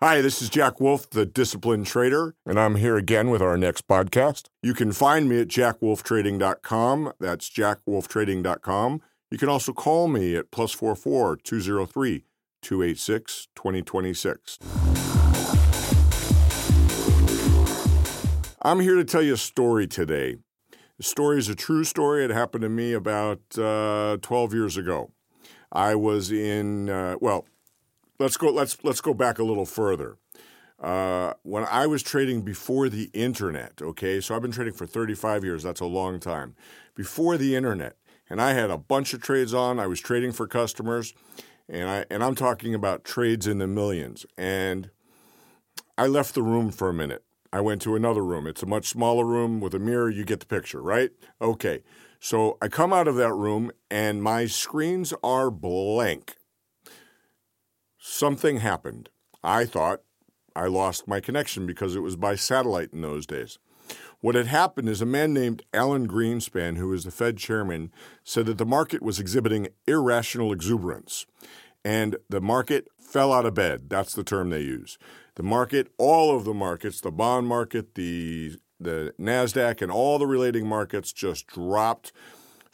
Hi, this is Jack Wolf, the disciplined trader, and I'm here again with our next podcast. You can find me at jackwolftrading.com. That's jackwolftrading.com. You can also call me at plus 44 203 286 2026. I'm here to tell you a story today. The story is a true story. It happened to me about uh, 12 years ago. I was in, uh, well, let's go let's let's go back a little further. Uh, when I was trading before the internet, okay, so I've been trading for 35 years. That's a long time. Before the internet, and I had a bunch of trades on. I was trading for customers, and I and I'm talking about trades in the millions. And I left the room for a minute. I went to another room. It's a much smaller room with a mirror. You get the picture, right? Okay. So I come out of that room, and my screens are blank something happened. I thought I lost my connection because it was by satellite in those days. What had happened is a man named Alan Greenspan, who was the Fed chairman, said that the market was exhibiting irrational exuberance. And the market fell out of bed. That's the term they use. The market, all of the markets, the bond market, the the Nasdaq and all the relating markets just dropped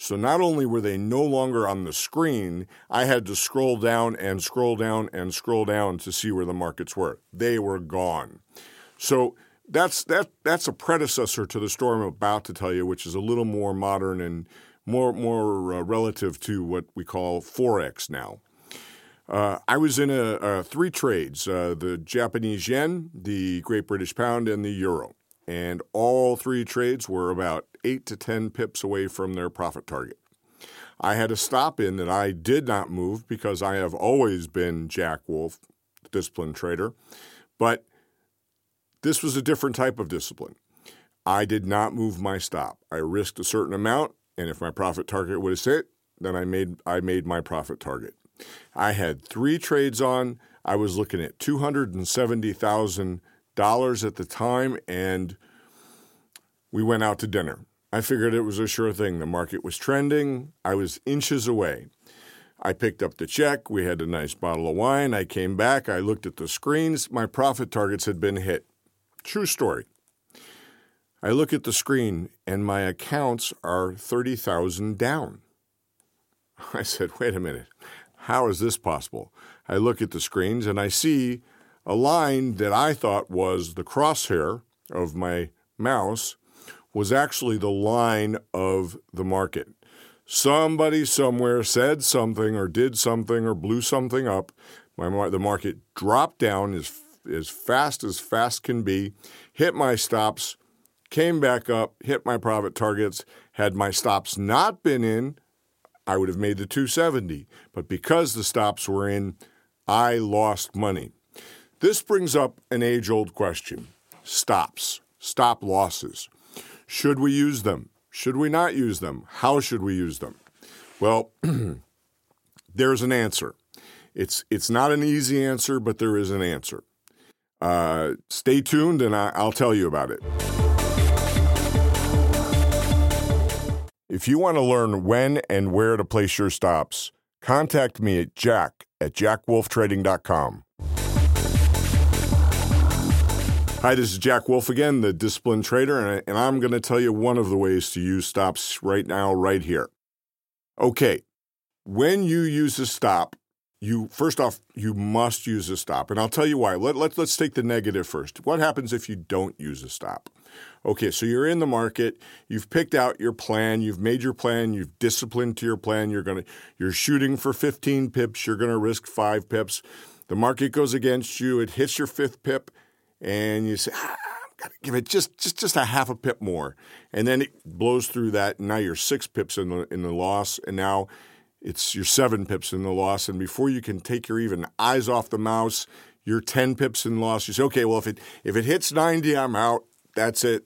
so not only were they no longer on the screen, I had to scroll down and scroll down and scroll down to see where the markets were. They were gone. So that's that that's a predecessor to the story I'm about to tell you, which is a little more modern and more more uh, relative to what we call forex now. Uh, I was in a, a three trades: uh, the Japanese yen, the Great British Pound, and the euro and all three trades were about 8 to 10 pips away from their profit target. I had a stop in that I did not move because I have always been Jack Wolf, the disciplined trader, but this was a different type of discipline. I did not move my stop. I risked a certain amount, and if my profit target was hit, then I made I made my profit target. I had three trades on. I was looking at two hundred and seventy thousand dollars at the time, and we went out to dinner. I figured it was a sure thing. The market was trending. I was inches away. I picked up the check. We had a nice bottle of wine. I came back. I looked at the screens. My profit targets had been hit. True story. I look at the screen and my accounts are 30,000 down. I said, wait a minute. How is this possible? I look at the screens and I see a line that I thought was the crosshair of my mouse was actually the line of the market. Somebody somewhere said something or did something or blew something up. My, the market dropped down as, as fast as fast can be, hit my stops, came back up, hit my profit targets. Had my stops not been in, I would have made the 270. But because the stops were in, I lost money. This brings up an age old question stops, stop losses. Should we use them? Should we not use them? How should we use them? Well, there's an answer. It's, it's not an easy answer, but there is an answer. Uh, stay tuned and I, I'll tell you about it. If you want to learn when and where to place your stops, contact me at jack at jackwolftrading.com. Hi, this is Jack Wolf again, the disciplined trader, and I'm going to tell you one of the ways to use stops right now, right here. Okay, when you use a stop, you first off you must use a stop, and I'll tell you why. Let, let, let's take the negative first. What happens if you don't use a stop? Okay, so you're in the market, you've picked out your plan, you've made your plan, you've disciplined to your plan, you're going to you're shooting for 15 pips, you're going to risk 5 pips. The market goes against you, it hits your 5th pip and you say, ah, got to give it just, just, just a half a pip more. And then it blows through that. And now you're six pips in the, in the loss. And now it's your seven pips in the loss. And before you can take your even eyes off the mouse, you're 10 pips in loss. You say, okay, well, if it, if it hits 90, I'm out. That's it.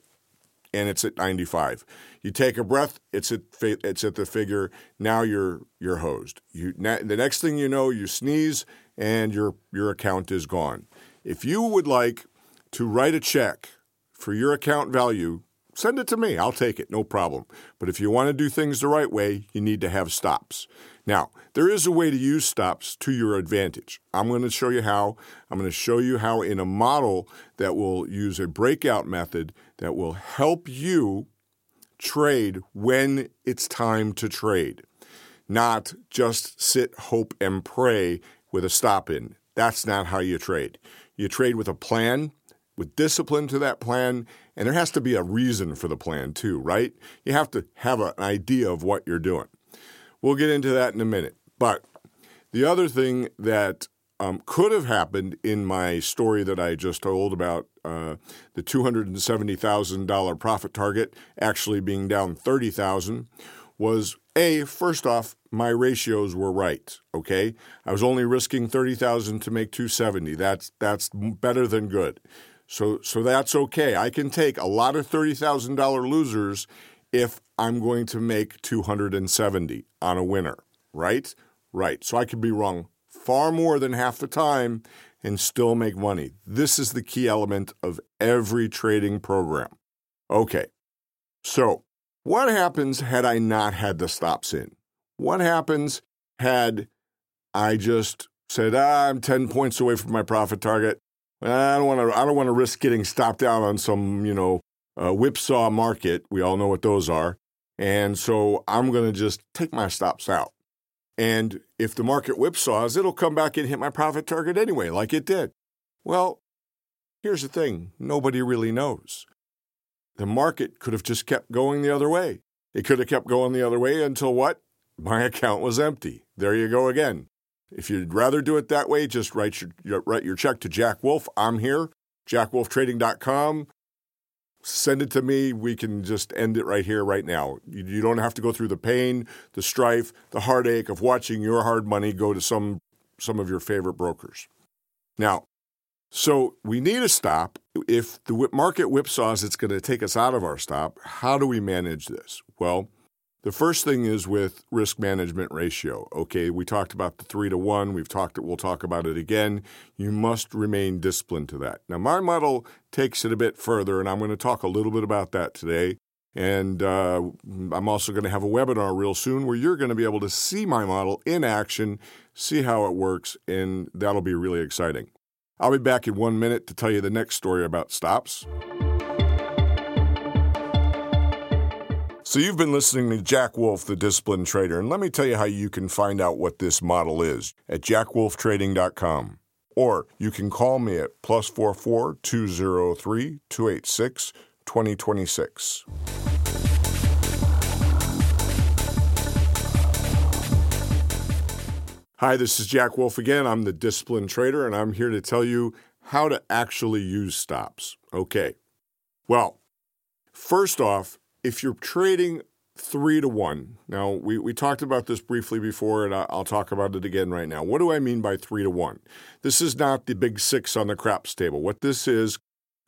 And it's at 95. You take a breath. It's at it's at the figure. Now you're you're hosed. You the next thing you know, you sneeze and your your account is gone. If you would like to write a check for your account value, send it to me. I'll take it, no problem. But if you want to do things the right way, you need to have stops. Now, there is a way to use stops to your advantage. I'm going to show you how. I'm going to show you how in a model that will use a breakout method that will help you trade when it's time to trade, not just sit, hope, and pray with a stop in. That's not how you trade. You trade with a plan, with discipline to that plan, and there has to be a reason for the plan too, right? You have to have an idea of what you're doing. We'll get into that in a minute. But the other thing that um, could have happened in my story that I just told about uh, the $270,000 profit target actually being down 30,000 was a first off my ratios were right okay i was only risking 30,000 to make 270 that's that's better than good so so that's okay i can take a lot of $30,000 losers if i'm going to make 270 on a winner right right so i could be wrong far more than half the time and still make money. This is the key element of every trading program. Okay, so what happens had I not had the stops in? What happens had I just said, ah, I'm 10 points away from my profit target? I don't want to. I don't want to risk getting stopped out on some, you know, uh, whipsaw market. We all know what those are, and so I'm going to just take my stops out. And if the market whipsaws, it'll come back and hit my profit target anyway, like it did. Well, here's the thing nobody really knows. The market could have just kept going the other way. It could have kept going the other way until what? My account was empty. There you go again. If you'd rather do it that way, just write your, write your check to Jack Wolf. I'm here, jackwolftrading.com send it to me. We can just end it right here, right now. You, you, don't have to go through the pain, the strife, the heartache of watching your hard money go to some some of your favorite brokers. Now, so we need a stop. If the market whipsaws, it's going to take us out of our stop. How do we manage this? Well, the first thing is with risk management ratio. Okay, we talked about the three to one. We've talked. We'll talk about it again. You must remain disciplined to that. Now, my model takes it a bit further, and I'm going to talk a little bit about that today. And uh, I'm also going to have a webinar real soon where you're going to be able to see my model in action, see how it works, and that'll be really exciting. I'll be back in one minute to tell you the next story about stops. So, you've been listening to Jack Wolf, the disciplined trader, and let me tell you how you can find out what this model is at jackwolftrading.com. Or you can call me at plus 44 203 286 2026. Hi, this is Jack Wolf again. I'm the disciplined trader, and I'm here to tell you how to actually use stops. Okay. Well, first off, if you're trading three to one, now we, we talked about this briefly before, and I'll talk about it again right now. What do I mean by three to one? This is not the big six on the craps table. What this is,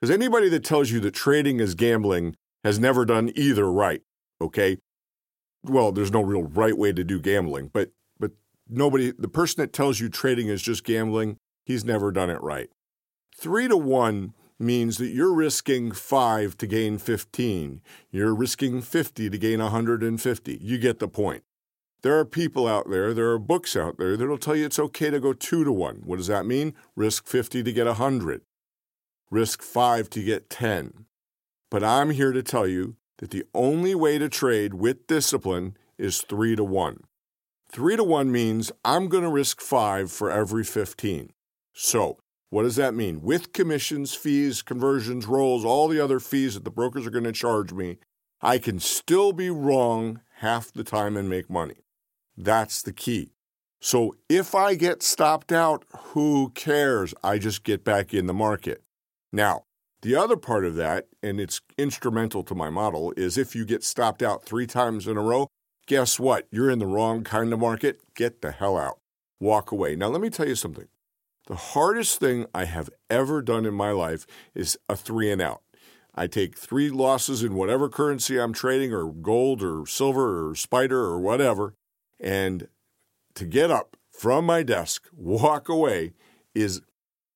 because anybody that tells you that trading is gambling has never done either right, okay? Well, there's no real right way to do gambling, but but nobody the person that tells you trading is just gambling, he's never done it right. Three to one means that you're risking 5 to gain 15. You're risking 50 to gain 150. You get the point. There are people out there, there are books out there that'll tell you it's okay to go 2 to 1. What does that mean? Risk 50 to get 100. Risk 5 to get 10. But I'm here to tell you that the only way to trade with discipline is 3 to 1. 3 to 1 means I'm going to risk 5 for every 15. So, what does that mean? With commissions, fees, conversions, rolls, all the other fees that the brokers are going to charge me, I can still be wrong half the time and make money. That's the key. So if I get stopped out, who cares? I just get back in the market. Now, the other part of that, and it's instrumental to my model, is if you get stopped out three times in a row, guess what? You're in the wrong kind of market. Get the hell out. Walk away. Now, let me tell you something. The hardest thing I have ever done in my life is a three and out. I take three losses in whatever currency I'm trading, or gold, or silver, or spider, or whatever, and to get up from my desk, walk away, is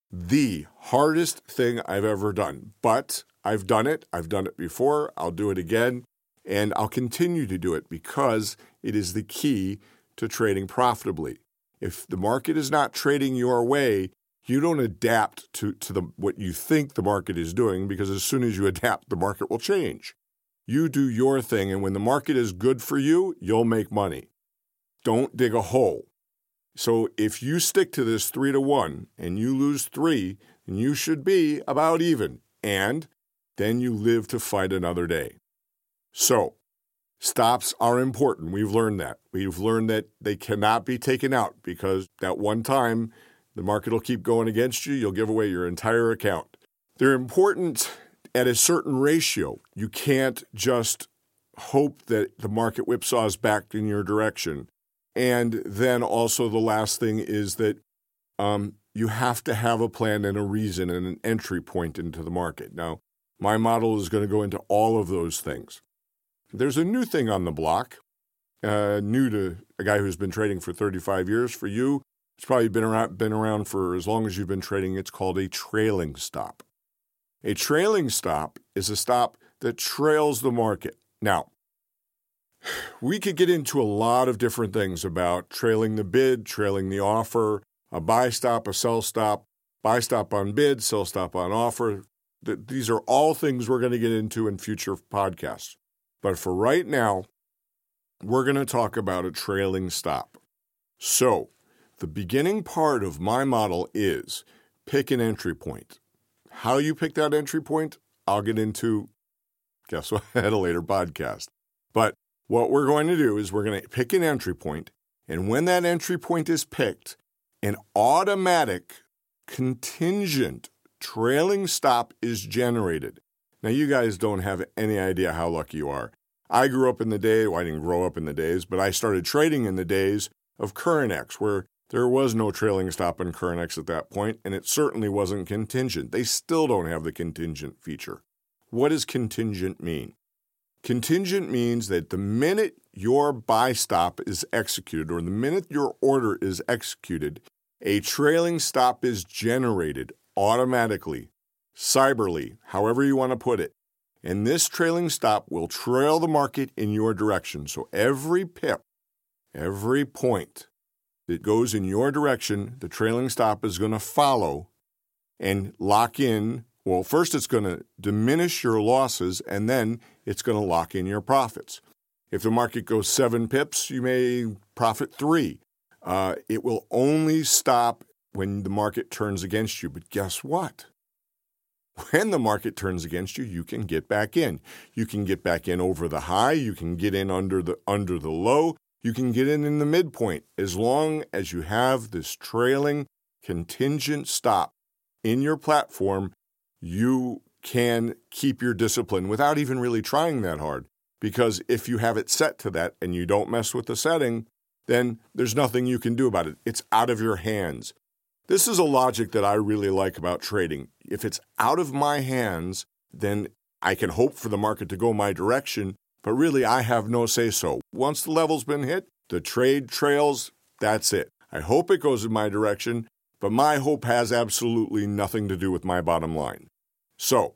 the hardest thing I've ever done. But I've done it. I've done it before. I'll do it again. And I'll continue to do it because it is the key to trading profitably. If the market is not trading your way, you don't adapt to, to the, what you think the market is doing because as soon as you adapt, the market will change. You do your thing, and when the market is good for you, you'll make money. Don't dig a hole. So if you stick to this three to one and you lose three, then you should be about even. And then you live to fight another day. So stops are important. We've learned that. We've learned that they cannot be taken out because that one time the market will keep going against you. You'll give away your entire account. They're important at a certain ratio. You can't just hope that the market whipsaws back in your direction. And then also, the last thing is that um, you have to have a plan and a reason and an entry point into the market. Now, my model is going to go into all of those things. There's a new thing on the block, uh, new to a guy who's been trading for 35 years. For you, it's probably been around, been around for as long as you've been trading. It's called a trailing stop. A trailing stop is a stop that trails the market. Now, we could get into a lot of different things about trailing the bid, trailing the offer, a buy stop, a sell stop, buy stop on bid, sell stop on offer. These are all things we're going to get into in future podcasts. But for right now, we're going to talk about a trailing stop. So, the beginning part of my model is pick an entry point. How you pick that entry point, I'll get into, guess what, at a later podcast. But what we're going to do is we're going to pick an entry point, and when that entry point is picked, an automatic contingent trailing stop is generated. Now, you guys don't have any idea how lucky you are. I grew up in the day, well, I didn't grow up in the days, but I started trading in the days of Currenex, where there was no trailing stop in Currenex at that point, and it certainly wasn't contingent. They still don't have the contingent feature. What does contingent mean? Contingent means that the minute your buy stop is executed or the minute your order is executed, a trailing stop is generated automatically, cyberly, however you want to put it. And this trailing stop will trail the market in your direction. So every pip, every point that goes in your direction, the trailing stop is going to follow and lock in well, first it's going to diminish your losses and then it's going to lock in your profits. If the market goes seven pips, you may profit three. Uh, it will only stop when the market turns against you. But guess what? When the market turns against you, you can get back in. You can get back in over the high. You can get in under the under the low. You can get in in the midpoint as long as you have this trailing contingent stop in your platform you can keep your discipline without even really trying that hard. Because if you have it set to that and you don't mess with the setting, then there's nothing you can do about it. It's out of your hands. This is a logic that I really like about trading. If it's out of my hands, then I can hope for the market to go my direction, but really I have no say so. Once the level's been hit, the trade trails, that's it. I hope it goes in my direction, but my hope has absolutely nothing to do with my bottom line. So,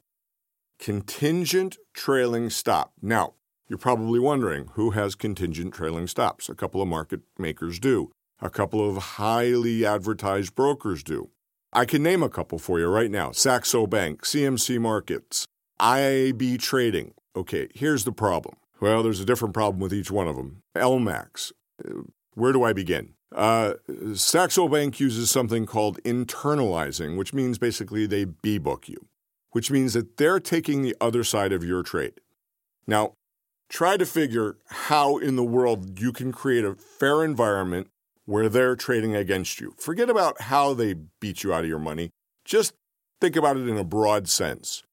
contingent trailing stop. Now, you're probably wondering who has contingent trailing stops? A couple of market makers do. A couple of highly advertised brokers do. I can name a couple for you right now Saxo Bank, CMC Markets, IAB Trading. Okay, here's the problem. Well, there's a different problem with each one of them. LMAX. Where do I begin? Uh, Saxo Bank uses something called internalizing, which means basically they B book you which means that they're taking the other side of your trade. Now, try to figure how in the world you can create a fair environment where they're trading against you. Forget about how they beat you out of your money. Just think about it in a broad sense.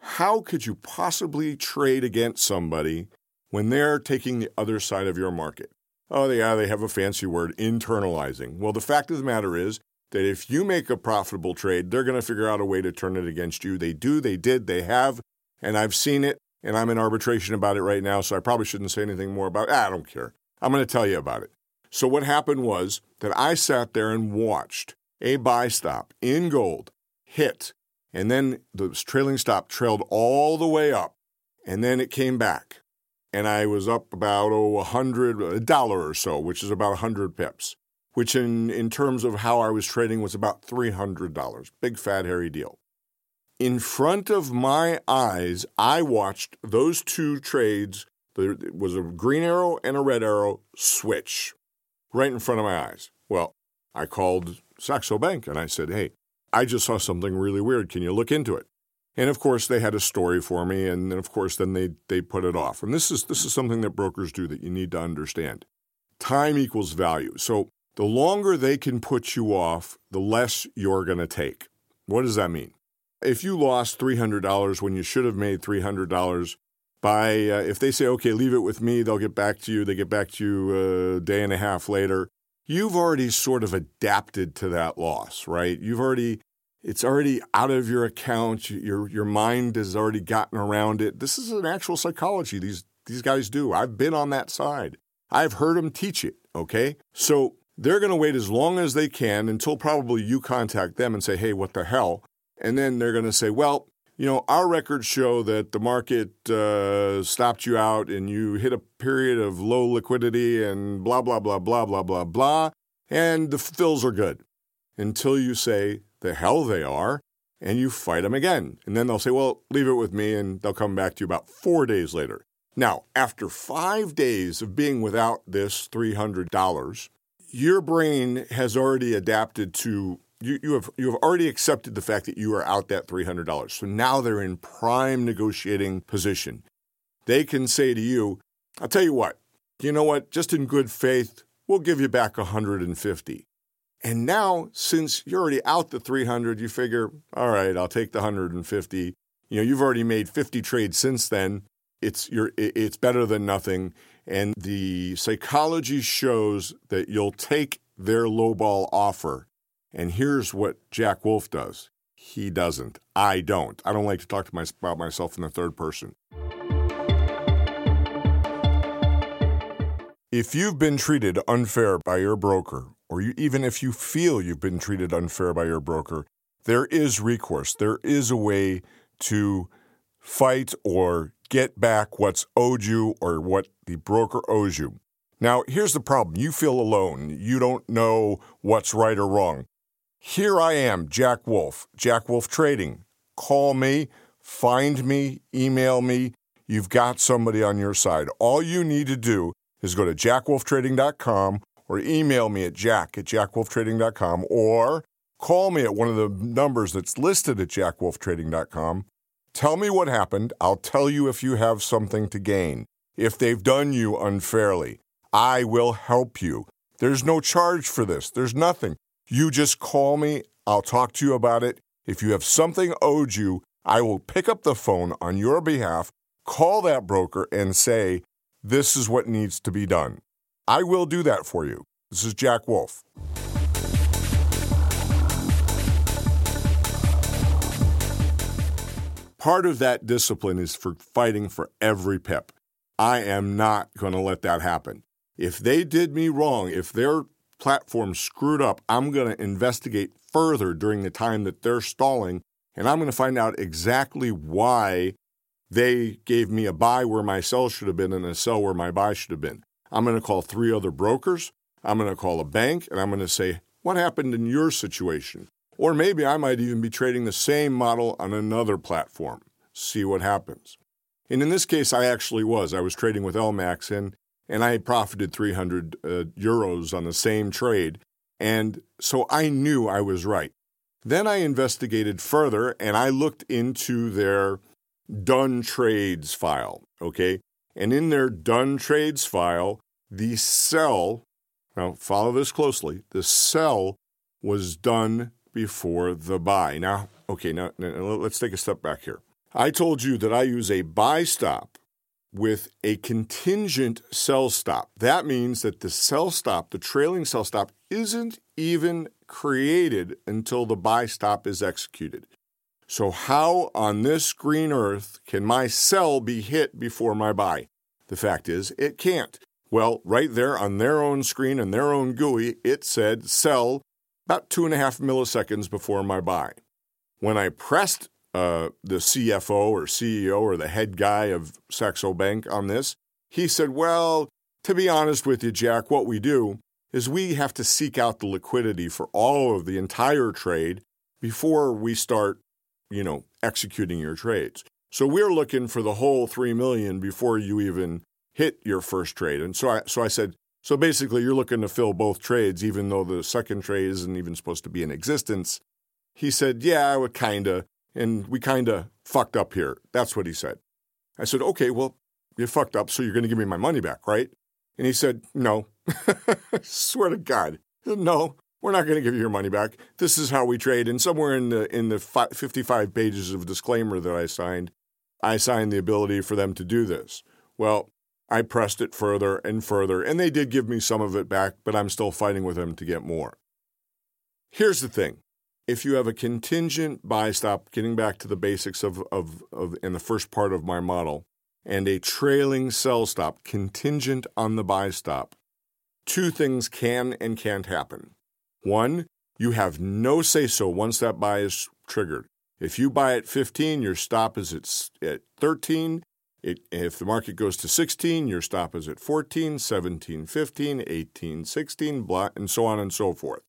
How could you possibly trade against somebody when they're taking the other side of your market? Oh, yeah, they have a fancy word, internalizing. Well, the fact of the matter is, that if you make a profitable trade, they're going to figure out a way to turn it against you. They do, they did, they have, and I've seen it, and I'm in arbitration about it right now, so I probably shouldn't say anything more about it. I don't care. I'm going to tell you about it. So, what happened was that I sat there and watched a buy stop in gold hit, And then the trailing stop trailed all the way up, and then it came back. And I was up about, oh, a hundred, a dollar or so, which is about a hundred pips, which in, in terms of how I was trading was about $300. Big fat hairy deal. In front of my eyes, I watched those two trades. There was a green arrow and a red arrow switch right in front of my eyes. Well, I called Saxo Bank and I said, hey, I just saw something really weird. Can you look into it? And of course, they had a story for me, and then of course, then they they put it off. And this is this is something that brokers do that you need to understand. Time equals value. So the longer they can put you off, the less you're going to take. What does that mean? If you lost three hundred dollars when you should have made three hundred dollars, by uh, if they say okay, leave it with me, they'll get back to you. They get back to you a day and a half later you've already sort of adapted to that loss, right? You've already it's already out of your account. Your your mind has already gotten around it. This is an actual psychology these these guys do. I've been on that side. I've heard them teach it, okay? So they're going to wait as long as they can until probably you contact them and say, "Hey, what the hell?" And then they're going to say, "Well, you know, our records show that the market uh, stopped you out and you hit a period of low liquidity and blah, blah, blah, blah, blah, blah, blah, and the fills are good until you say the hell they are and you fight them again. And then they'll say, well, leave it with me, and they'll come back to you about four days later. Now, after five days of being without this $300, your brain has already adapted to you, you have you have already accepted the fact that you are out that three hundred dollars. So now they're in prime negotiating position. They can say to you, "I'll tell you what, you know what? Just in good faith, we'll give you back hundred and fifty. And now, since you're already out the three hundred, you figure, all right, I'll take the hundred and fifty. You know, you've already made fifty trades since then. It's you're, it's better than nothing. And the psychology shows that you'll take their lowball offer and here's what Jack Wolf does he doesn't. I don't. I don't like to talk to my, about myself in the third person. If you've been treated unfair by your broker, or you, even if you feel you've been treated unfair by your broker, there is recourse. There is a way to fight or get back what's owed you or what the broker owes you. Now, here's the problem you feel alone. You don't know what's right or wrong. Here I am, Jack Wolf, Jack Wolf Trading. Call me, find me, email me. You've got somebody on your side. All you need to do is go to jackwolftrading.com or email me at jack at jackwolftrading.com or call me at one of the numbers that's listed at jackwolftrading.com. Tell me what happened. I'll tell you if you have something to gain. If they've done you unfairly, I will help you. There's no charge for this. There's nothing. You just call me, I'll talk to you about it. If you have something owed you, I will pick up the phone on your behalf, call that broker, and say, This is what needs to be done. I will do that for you. This is Jack Wolf. Part of that discipline is for fighting for every pip. I am not going to let that happen. If they did me wrong, if they're platform screwed up, I'm going to investigate further during the time that they're stalling, and I'm going to find out exactly why they gave me a buy where my sell should have been and a sell where my buy should have been. I'm going to call three other brokers. I'm going to call a bank and I'm going to say, What happened in your situation? Or maybe I might even be trading the same model on another platform. See what happens. And in this case, I actually was. I was trading with LMAX, and and I profited 300 uh, euros on the same trade. And so I knew I was right. Then I investigated further and I looked into their done trades file. Okay. And in their done trades file, the sell, now follow this closely, the sell was done before the buy. Now, okay, now, now let's take a step back here. I told you that I use a buy stop with a contingent sell stop. That means that the sell stop, the trailing sell stop, isn't even created until the buy stop is executed. So, how on this green earth can my sell be hit before my buy? The fact is, it can't. Well, right there on their own screen and their own GUI, it said sell about two and a half milliseconds before my buy. when I pressed uh, the CFO or CEO or the head guy of Saxo Bank on this, he said, Well, to be honest with you, Jack, what we do is we have to seek out the liquidity for all of the entire trade before we start, you know, executing your trades. So we're looking for the whole 3 million before you even hit your first trade. And so I so I said, so basically you're looking to fill both trades even though the second trade isn't even supposed to be in existence. He said, "Yeah, I would kind of and we kind of fucked up here." That's what he said. I said, "Okay, well, you fucked up, so you're going to give me my money back, right?" And he said, "No." Swear to God. No, we're not going to give you your money back. This is how we trade. And somewhere in the in the 55 pages of disclaimer that I signed, I signed the ability for them to do this. Well, I pressed it further and further, and they did give me some of it back, but I'm still fighting with them to get more. Here's the thing. If you have a contingent buy stop, getting back to the basics of, of, of in the first part of my model, and a trailing sell stop contingent on the buy stop, two things can and can't happen. One, you have no say so once that buy is triggered. If you buy at 15, your stop is at, at 13. It, if the market goes to 16, your stop is at 14, 17, 15, 18, 16, blah, and so on and so forth.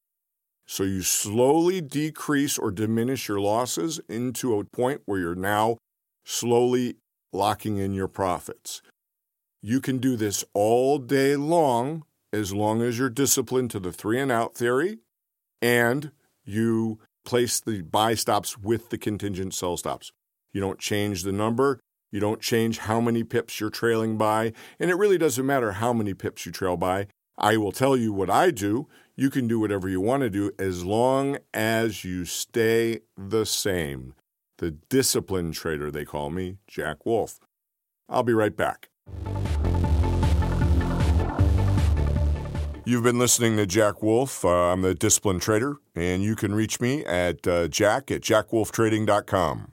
So you slowly decrease or diminish your losses into a point where you're now slowly locking in your profits. You can do this all day long as long as you're disciplined to the three and out theory and you place the buy stops with the contingent sell stops. You don't change the number, you don't change how many pips you're trailing by, and it really doesn't matter how many pips you trail by. I will tell you what I do. You can do whatever you want to do as long as you stay the same. The disciplined trader, they call me, Jack Wolf. I'll be right back. You've been listening to Jack Wolf. Uh, I'm the Disciplined Trader, and you can reach me at uh, jack at jackwolftrading.com.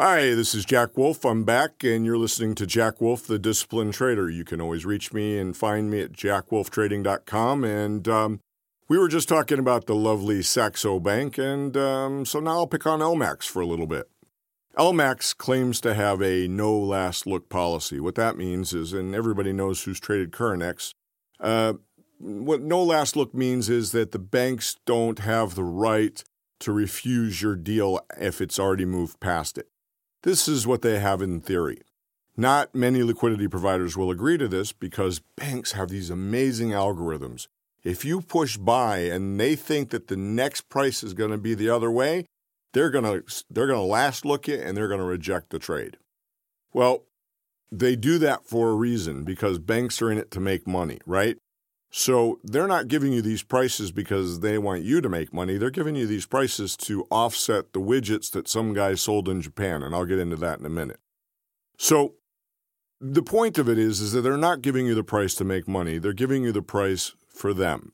Hi, this is Jack Wolf. I'm back, and you're listening to Jack Wolf, the Disciplined Trader. You can always reach me and find me at jackwolftrading.com. And um, we were just talking about the lovely Saxo Bank, and um, so now I'll pick on LMAX for a little bit. LMAX claims to have a no last look policy. What that means is, and everybody knows who's traded Currenex, uh, what no last look means is that the banks don't have the right to refuse your deal if it's already moved past it. This is what they have in theory. Not many liquidity providers will agree to this because banks have these amazing algorithms. If you push buy and they think that the next price is going to be the other way, they're going to they're going to last look you and they're going to reject the trade. Well, they do that for a reason because banks are in it to make money, right? So they're not giving you these prices because they want you to make money. They're giving you these prices to offset the widgets that some guy sold in Japan, and I'll get into that in a minute. So the point of it is is that they're not giving you the price to make money. They're giving you the price for them.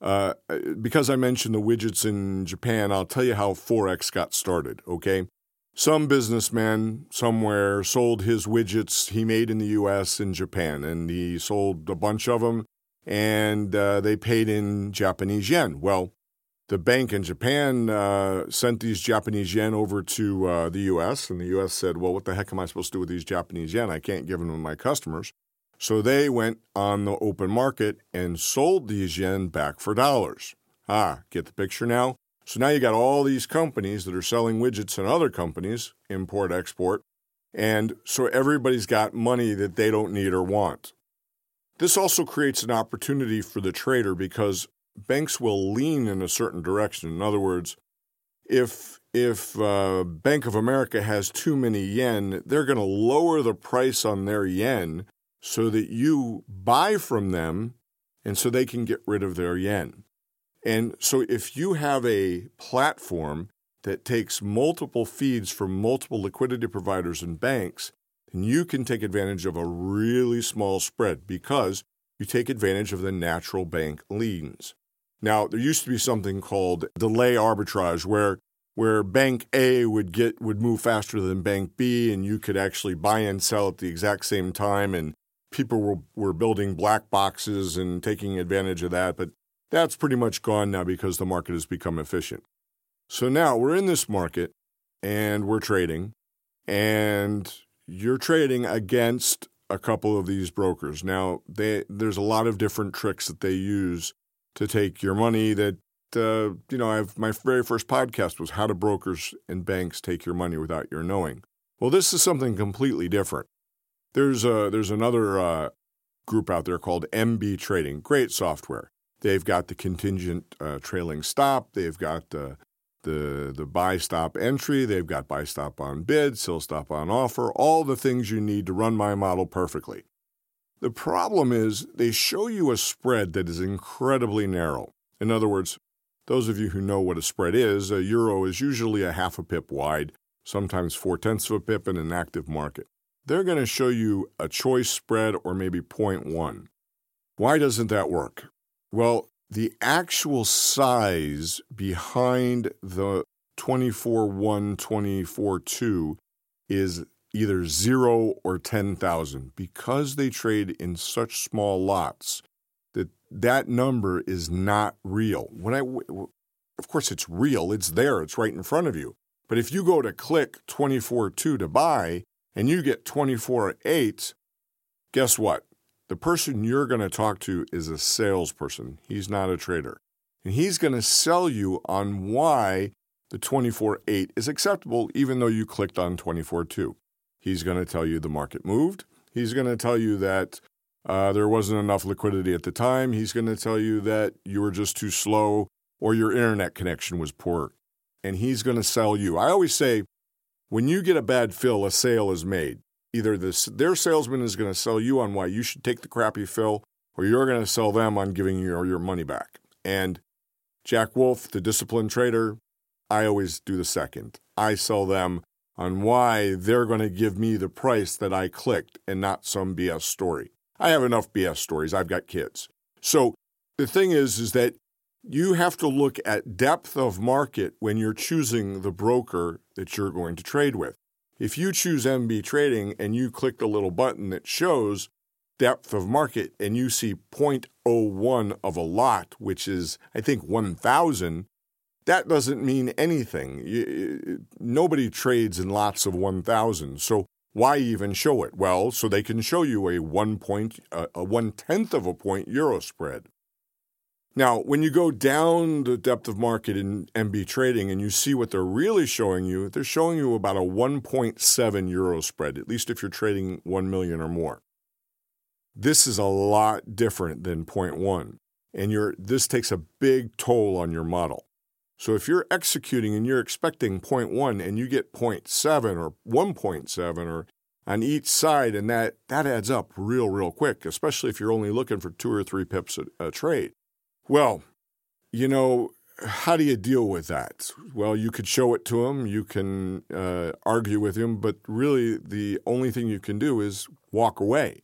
Uh, because I mentioned the widgets in Japan, I'll tell you how Forex got started, okay? Some businessman somewhere sold his widgets he made in the US in Japan, and he sold a bunch of them, and uh, they paid in Japanese yen. Well, the bank in Japan uh, sent these Japanese yen over to uh, the US, and the US said, Well, what the heck am I supposed to do with these Japanese yen? I can't give them to my customers. So they went on the open market and sold these yen back for dollars. Ah, get the picture now? So now you got all these companies that are selling widgets and other companies, import, export, and so everybody's got money that they don't need or want. This also creates an opportunity for the trader because banks will lean in a certain direction. In other words, if if uh, Bank of America has too many yen, they're going to lower the price on their yen so that you buy from them and so they can get rid of their yen. And so if you have a platform that takes multiple feeds from multiple liquidity providers and banks, then you can take advantage of a really small spread because you take advantage of the natural bank liens. Now, there used to be something called delay arbitrage where where bank A would get would move faster than bank B and you could actually buy and sell at the exact same time and people were, were building black boxes and taking advantage of that. But That's pretty much gone now because the market has become efficient. So now we're in this market and we're trading, and you're trading against a couple of these brokers. Now, they, there's a lot of different tricks that they use to take your money that uh, you know, I've my very first podcast was how do brokers and banks take your money without your knowing. Well, this is something completely different. There's a there's another uh, group out there called MB Trading. Great software. They've got the contingent uh, trailing stop. They've got the the the buy stop entry. They've got buy stop on bid, sell stop on offer. All the things you need to run my model perfectly. The problem is they show you a spread that is incredibly narrow. In other words, those of you who know what a spread is, a euro is usually a half a pip wide, sometimes four tenths of a pip in an active market. They're going to show you a choice spread or maybe 0.1. Why doesn't that work? Well, the actual size behind the 24 1, 24 2 is either zero or 10,000 because they trade in such small lots that that number is not real. When I, of course, it's real. It's there. It's right in front of you. But if you go to click 24 2 to buy and you get 24 8, guess what? The person you're going to talk to is a salesperson. He's not a trader. And he's going to sell you on why the 24 8 is acceptable, even though you clicked on 24 2. He's going to tell you the market moved. He's going to tell you that uh, there wasn't enough liquidity at the time. He's going to tell you that you were just too slow or your internet connection was poor. And he's going to sell you. I always say when you get a bad fill, a sale is made either this, their salesman is going to sell you on why you should take the crappy fill, or you're going to sell them on giving you your money back. And Jack Wolf, the disciplined trader, I always do the second. I sell them on why they're going to give me the price that I clicked and not some BS story. I have enough BS stories. I've got kids. So the thing is, is that you have to look at depth of market when you're choosing the broker that you're going to trade with. If you choose MB Trading and you click the little button that shows depth of market and you see 0.01 of a lot, which is, I think, 1,000, that doesn't mean anything. You, nobody trades in lots of 1,000. So why even show it? Well, so they can show you a one point, uh, a one tenth of a point euro spread. Now, when you go down the depth of market in MB trading and you see what they're really showing you, they're showing you about a 1.7 euro spread, at least if you're trading 1 million or more. This is a lot different than 0.1, and you this takes a big toll on your model. So if you're executing and you're expecting 0.1 and you get 0.7 or 1.7 or on each side, and that, that adds up real, real quick, especially if you're only looking for two or three pips a, a trade. Well, you know, how do you deal with that? Well, you could show it to him, you can uh, argue with him, but really the only thing you can do is walk away.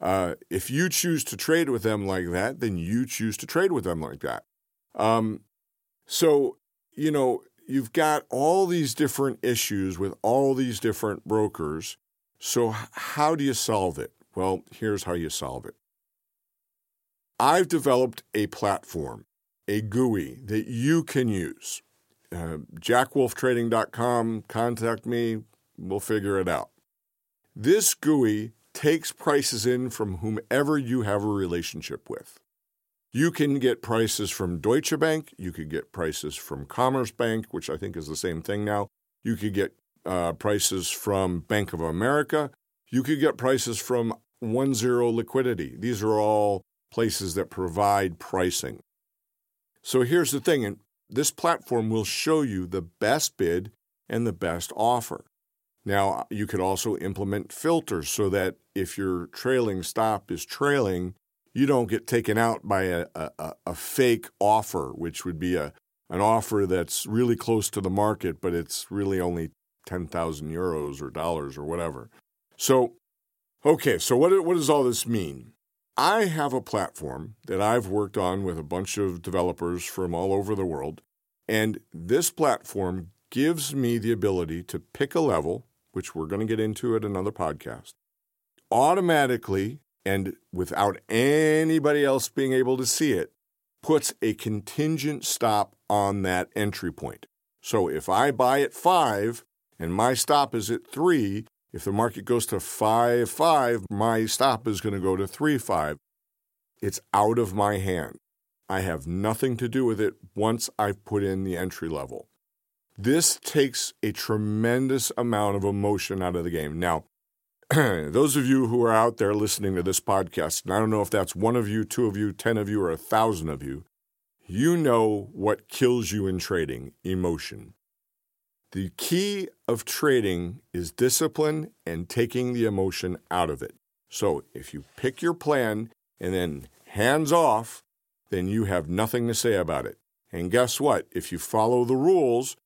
Uh, if you choose to trade with them like that, then you choose to trade with them like that. Um, so, you know, you've got all these different issues with all these different brokers. So, how do you solve it? Well, here's how you solve it. I've developed a platform, a GUI that you can use. Uh, jackwolftrading.com, contact me, we'll figure it out. This GUI takes prices in from whomever you have a relationship with. You can get prices from Deutsche Bank, you could get prices from Commerzbank, which I think is the same thing now. You could get uh, prices from Bank of America. You could get prices from One Zero Liquidity. These are all places that provide pricing. So here's the thing, and this platform will show you the best bid and the best offer. Now, you could also implement filters so that if your trailing stop is trailing, you don't get taken out by a, a, a fake offer, which would be a, an offer that's really close to the market, but it's really only 10,000 euros or dollars or whatever. So, okay, so what, what does all this mean? I have a platform that I've worked on with a bunch of developers from all over the world, and this platform gives me the ability to pick a level, which we're going to get into at another podcast, automatically and without anybody else being able to see it, puts a contingent stop on that entry point. So if I buy at five and my stop is at three, if the market goes to five five, my stop is going to go to three five. It's out of my hand. I have nothing to do with it once I've put in the entry level. This takes a tremendous amount of emotion out of the game. Now, those of you who are out there listening to this podcast, and I don't know if that's one of you, two of you, 10 of you, or a thousand of you, you know what kills you in trading emotion. The key of trading is discipline and taking the emotion out of it. So if you pick your plan and then hands off, then you have nothing to say about it. And guess what? If you follow the rules,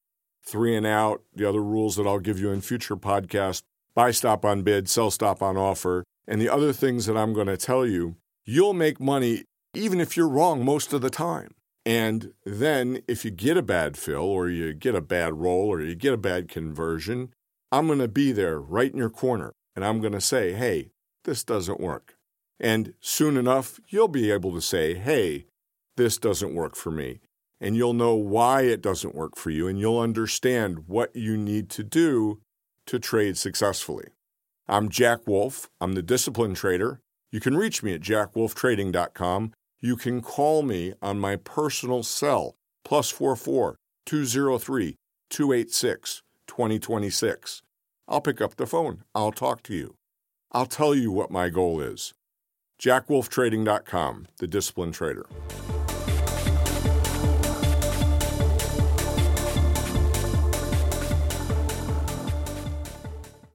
three and out, the other rules that I'll give you in future podcasts, buy stop on bid, sell stop on offer, and the other things that I'm going to tell you, you'll make money even if you're wrong most of the time. And then if you get a bad fill or you get a bad roll or you get a bad conversion, I'm going to be there right in your corner and I'm going to say, hey, this doesn't work. And soon enough, you'll be able to say, hey, this doesn't work for me and you'll know why it doesn't work for you, and you'll understand what you need to do to trade successfully. I'm Jack Wolf. I'm the discipline trader. You can reach me at jackwolftrading.com. You can call me on my personal cell, plus 44 203 286 2026. I'll pick up the phone. I'll talk to you. I'll tell you what my goal is. JackWolfTrading.com, the discipline trader.